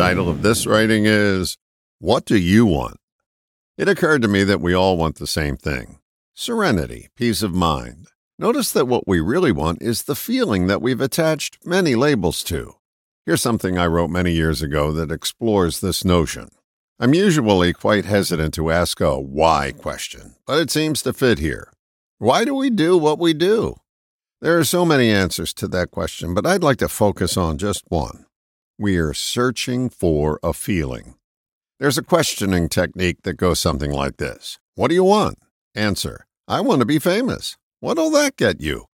title of this writing is What Do You Want? It occurred to me that we all want the same thing serenity, peace of mind. Notice that what we really want is the feeling that we've attached many labels to. Here's something I wrote many years ago that explores this notion. I'm usually quite hesitant to ask a why question, but it seems to fit here. Why do we do what we do? There are so many answers to that question, but I'd like to focus on just one. We are searching for a feeling. There's a questioning technique that goes something like this What do you want? Answer I want to be famous. What'll that get you?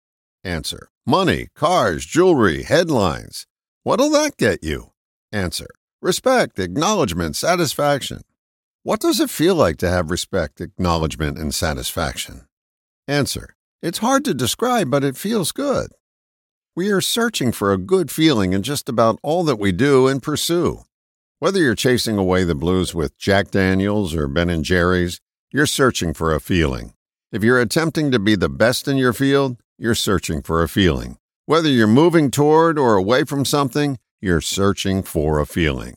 Answer Money, cars, jewelry, headlines. What'll that get you? Answer Respect, acknowledgement, satisfaction. What does it feel like to have respect, acknowledgement, and satisfaction? Answer It's hard to describe, but it feels good. We are searching for a good feeling in just about all that we do and pursue. Whether you're chasing away the blues with Jack Daniels or Ben and Jerry's, you're searching for a feeling. If you're attempting to be the best in your field, you're searching for a feeling. Whether you're moving toward or away from something, you're searching for a feeling.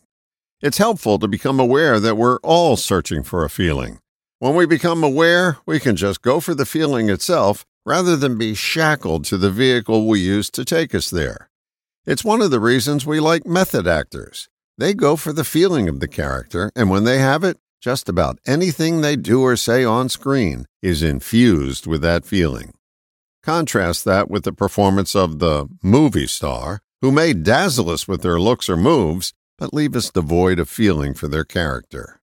It's helpful to become aware that we're all searching for a feeling. When we become aware, we can just go for the feeling itself rather than be shackled to the vehicle we use to take us there. It's one of the reasons we like method actors. They go for the feeling of the character, and when they have it, just about anything they do or say on screen is infused with that feeling. Contrast that with the performance of the movie star who may dazzle us with their looks or moves, but leave us devoid of feeling for their character.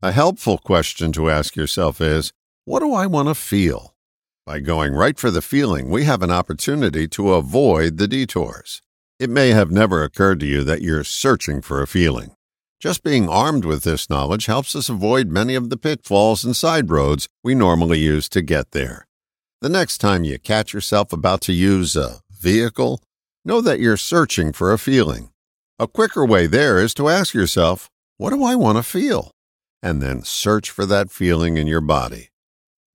A helpful question to ask yourself is What do I want to feel? By going right for the feeling, we have an opportunity to avoid the detours. It may have never occurred to you that you're searching for a feeling. Just being armed with this knowledge helps us avoid many of the pitfalls and side roads we normally use to get there. The next time you catch yourself about to use a vehicle, know that you're searching for a feeling. A quicker way there is to ask yourself, What do I want to feel? And then search for that feeling in your body.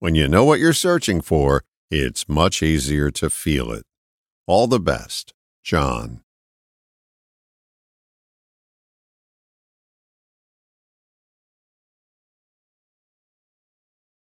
When you know what you're searching for, it's much easier to feel it. All the best, John.